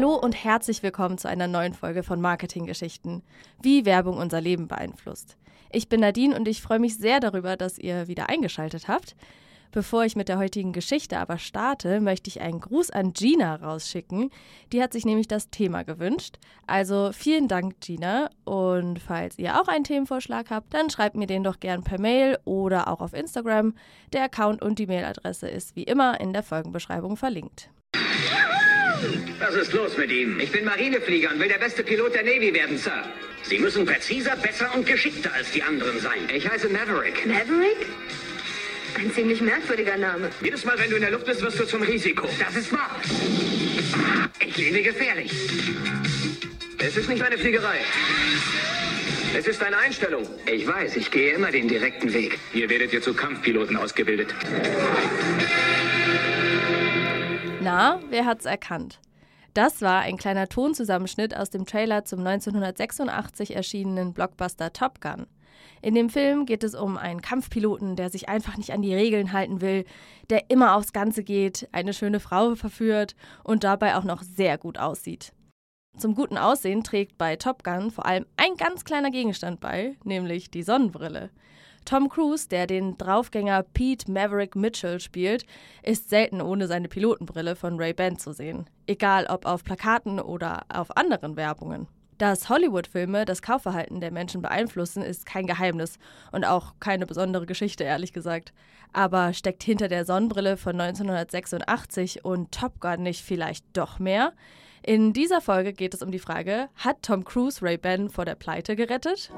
Hallo und herzlich willkommen zu einer neuen Folge von Marketinggeschichten, wie Werbung unser Leben beeinflusst. Ich bin Nadine und ich freue mich sehr darüber, dass ihr wieder eingeschaltet habt. Bevor ich mit der heutigen Geschichte aber starte, möchte ich einen Gruß an Gina rausschicken. Die hat sich nämlich das Thema gewünscht. Also vielen Dank, Gina. Und falls ihr auch einen Themenvorschlag habt, dann schreibt mir den doch gern per Mail oder auch auf Instagram. Der Account und die Mailadresse ist wie immer in der Folgenbeschreibung verlinkt. Was ist los mit Ihnen? Ich bin Marineflieger und will der beste Pilot der Navy werden, Sir. Sie müssen präziser, besser und geschickter als die anderen sein. Ich heiße Maverick. Maverick? Ein ziemlich merkwürdiger Name. Jedes Mal, wenn du in der Luft bist, wirst du zum Risiko. Das ist wahr. Ich lebe gefährlich. Es ist nicht eine Fliegerei. Es ist eine Einstellung. Ich weiß, ich gehe immer den direkten Weg. Hier werdet ihr zu Kampfpiloten ausgebildet. Na, wer hat's erkannt? Das war ein kleiner Tonzusammenschnitt aus dem Trailer zum 1986 erschienenen Blockbuster Top Gun. In dem Film geht es um einen Kampfpiloten, der sich einfach nicht an die Regeln halten will, der immer aufs Ganze geht, eine schöne Frau verführt und dabei auch noch sehr gut aussieht. Zum guten Aussehen trägt bei Top Gun vor allem ein ganz kleiner Gegenstand bei, nämlich die Sonnenbrille. Tom Cruise, der den Draufgänger Pete Maverick Mitchell spielt, ist selten ohne seine Pilotenbrille von Ray-Ban zu sehen. Egal ob auf Plakaten oder auf anderen Werbungen. Dass Hollywood-Filme das Kaufverhalten der Menschen beeinflussen, ist kein Geheimnis und auch keine besondere Geschichte, ehrlich gesagt. Aber steckt hinter der Sonnenbrille von 1986 und Top Gun nicht vielleicht doch mehr? In dieser Folge geht es um die Frage, hat Tom Cruise Ray-Ban vor der Pleite gerettet?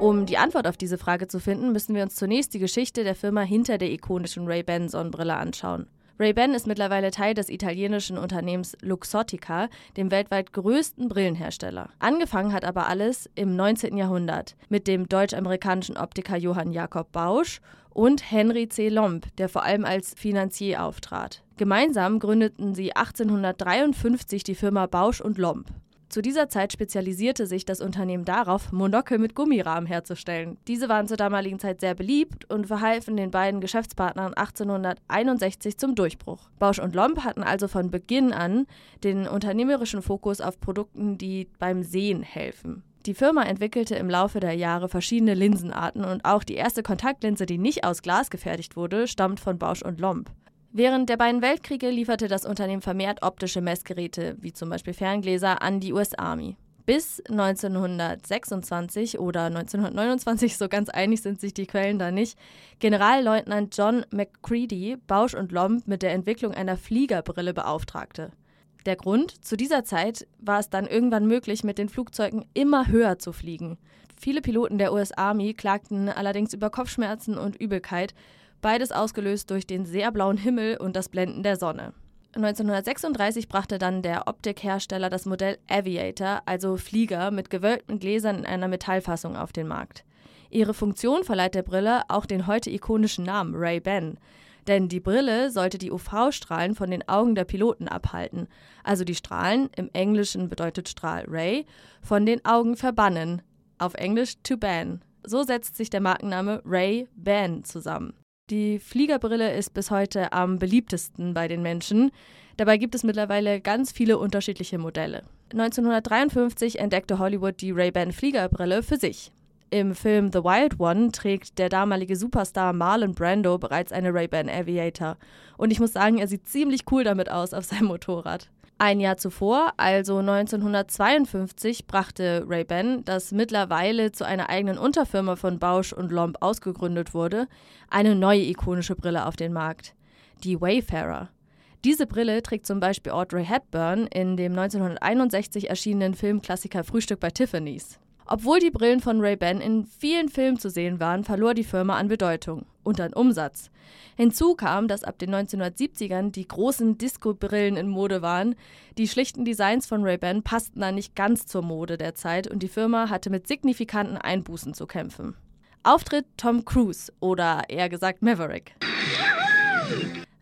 Um die Antwort auf diese Frage zu finden, müssen wir uns zunächst die Geschichte der Firma hinter der ikonischen Ray-Ban Sonnenbrille anschauen. Ray-Ban ist mittlerweile Teil des italienischen Unternehmens Luxottica, dem weltweit größten Brillenhersteller. Angefangen hat aber alles im 19. Jahrhundert mit dem deutsch-amerikanischen Optiker Johann Jakob Bausch und Henry C. Lomb, der vor allem als Finanzier auftrat. Gemeinsam gründeten sie 1853 die Firma Bausch und Lomb. Zu dieser Zeit spezialisierte sich das Unternehmen darauf, Monokel mit Gummirahmen herzustellen. Diese waren zur damaligen Zeit sehr beliebt und verhalfen den beiden Geschäftspartnern 1861 zum Durchbruch. Bausch und Lomb hatten also von Beginn an den unternehmerischen Fokus auf Produkten, die beim Sehen helfen. Die Firma entwickelte im Laufe der Jahre verschiedene Linsenarten und auch die erste Kontaktlinse, die nicht aus Glas gefertigt wurde, stammt von Bausch und Lomb. Während der beiden Weltkriege lieferte das Unternehmen vermehrt optische Messgeräte, wie zum Beispiel Ferngläser, an die US Army. Bis 1926 oder 1929, so ganz einig sind sich die Quellen da nicht, Generalleutnant John McCready Bausch und Lomb mit der Entwicklung einer Fliegerbrille beauftragte. Der Grund, zu dieser Zeit war es dann irgendwann möglich, mit den Flugzeugen immer höher zu fliegen. Viele Piloten der US Army klagten allerdings über Kopfschmerzen und Übelkeit, beides ausgelöst durch den sehr blauen Himmel und das Blenden der Sonne. 1936 brachte dann der Optikhersteller das Modell Aviator, also Flieger, mit gewölbten Gläsern in einer Metallfassung auf den Markt. Ihre Funktion verleiht der Brille auch den heute ikonischen Namen Ray-Ban. Denn die Brille sollte die UV-Strahlen von den Augen der Piloten abhalten, also die Strahlen, im Englischen bedeutet Strahl Ray, von den Augen verbannen, auf Englisch to ban. So setzt sich der Markenname Ray-Ban zusammen. Die Fliegerbrille ist bis heute am beliebtesten bei den Menschen. Dabei gibt es mittlerweile ganz viele unterschiedliche Modelle. 1953 entdeckte Hollywood die Ray-Ban Fliegerbrille für sich. Im Film The Wild One trägt der damalige Superstar Marlon Brando bereits eine Ray-Ban Aviator. Und ich muss sagen, er sieht ziemlich cool damit aus auf seinem Motorrad. Ein Jahr zuvor, also 1952, brachte Ray-Ban, das mittlerweile zu einer eigenen Unterfirma von Bausch und Lomb ausgegründet wurde, eine neue ikonische Brille auf den Markt, die Wayfarer. Diese Brille trägt zum Beispiel Audrey Hepburn in dem 1961 erschienenen Filmklassiker Frühstück bei Tiffany's. Obwohl die Brillen von Ray-Ban in vielen Filmen zu sehen waren, verlor die Firma an Bedeutung und an Umsatz. Hinzu kam, dass ab den 1970ern die großen Disco-Brillen in Mode waren. Die schlichten Designs von Ray-Ban passten dann nicht ganz zur Mode der Zeit und die Firma hatte mit signifikanten Einbußen zu kämpfen. Auftritt Tom Cruise oder eher gesagt Maverick.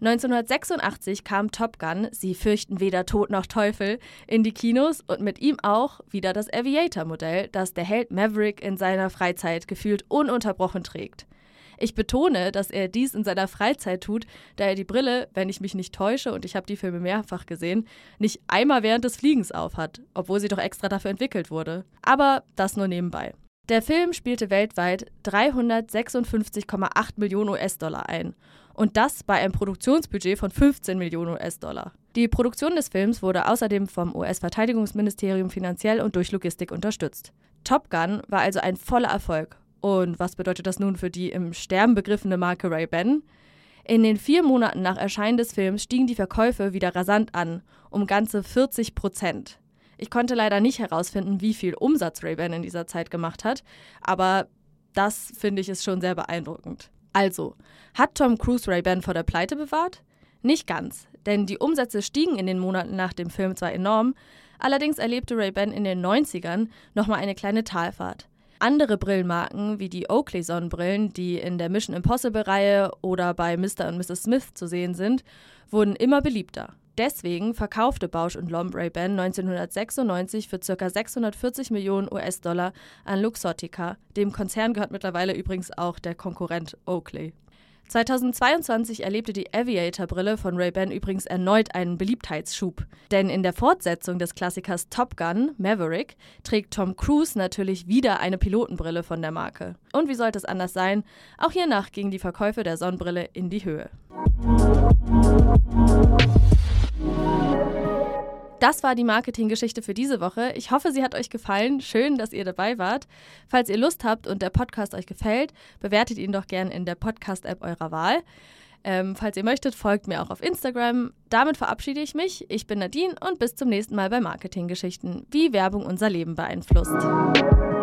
1986 kam Top Gun, Sie fürchten weder Tod noch Teufel, in die Kinos und mit ihm auch wieder das Aviator-Modell, das der Held Maverick in seiner Freizeit gefühlt ununterbrochen trägt. Ich betone, dass er dies in seiner Freizeit tut, da er die Brille, wenn ich mich nicht täusche, und ich habe die Filme mehrfach gesehen, nicht einmal während des Fliegens aufhat, obwohl sie doch extra dafür entwickelt wurde. Aber das nur nebenbei. Der Film spielte weltweit 356,8 Millionen US-Dollar ein. Und das bei einem Produktionsbudget von 15 Millionen US-Dollar. Die Produktion des Films wurde außerdem vom US-Verteidigungsministerium finanziell und durch Logistik unterstützt. Top Gun war also ein voller Erfolg. Und was bedeutet das nun für die im Sterben begriffene Marke Ray-Ban? In den vier Monaten nach Erscheinen des Films stiegen die Verkäufe wieder rasant an, um ganze 40 Prozent. Ich konnte leider nicht herausfinden, wie viel Umsatz Ray-Ban in dieser Zeit gemacht hat, aber das finde ich ist schon sehr beeindruckend. Also, hat Tom Cruise Ray-Ban vor der Pleite bewahrt? Nicht ganz, denn die Umsätze stiegen in den Monaten nach dem Film zwar enorm, allerdings erlebte Ray-Ban in den 90ern nochmal eine kleine Talfahrt. Andere Brillenmarken wie die Oakley Sonnenbrillen, die in der Mission Impossible Reihe oder bei Mr. und Mrs. Smith zu sehen sind, wurden immer beliebter. Deswegen verkaufte Bausch Lomb Ray-Ban 1996 für ca. 640 Millionen US-Dollar an Luxottica. Dem Konzern gehört mittlerweile übrigens auch der Konkurrent Oakley. 2022 erlebte die Aviator-Brille von Ray-Ban übrigens erneut einen Beliebtheitsschub. Denn in der Fortsetzung des Klassikers Top Gun, Maverick, trägt Tom Cruise natürlich wieder eine Pilotenbrille von der Marke. Und wie sollte es anders sein? Auch hiernach gingen die Verkäufe der Sonnenbrille in die Höhe. Das war die Marketinggeschichte für diese Woche. Ich hoffe, sie hat euch gefallen. Schön, dass ihr dabei wart. Falls ihr Lust habt und der Podcast euch gefällt, bewertet ihn doch gern in der Podcast-App eurer Wahl. Ähm, falls ihr möchtet, folgt mir auch auf Instagram. Damit verabschiede ich mich. Ich bin Nadine und bis zum nächsten Mal bei Marketinggeschichten, wie Werbung unser Leben beeinflusst.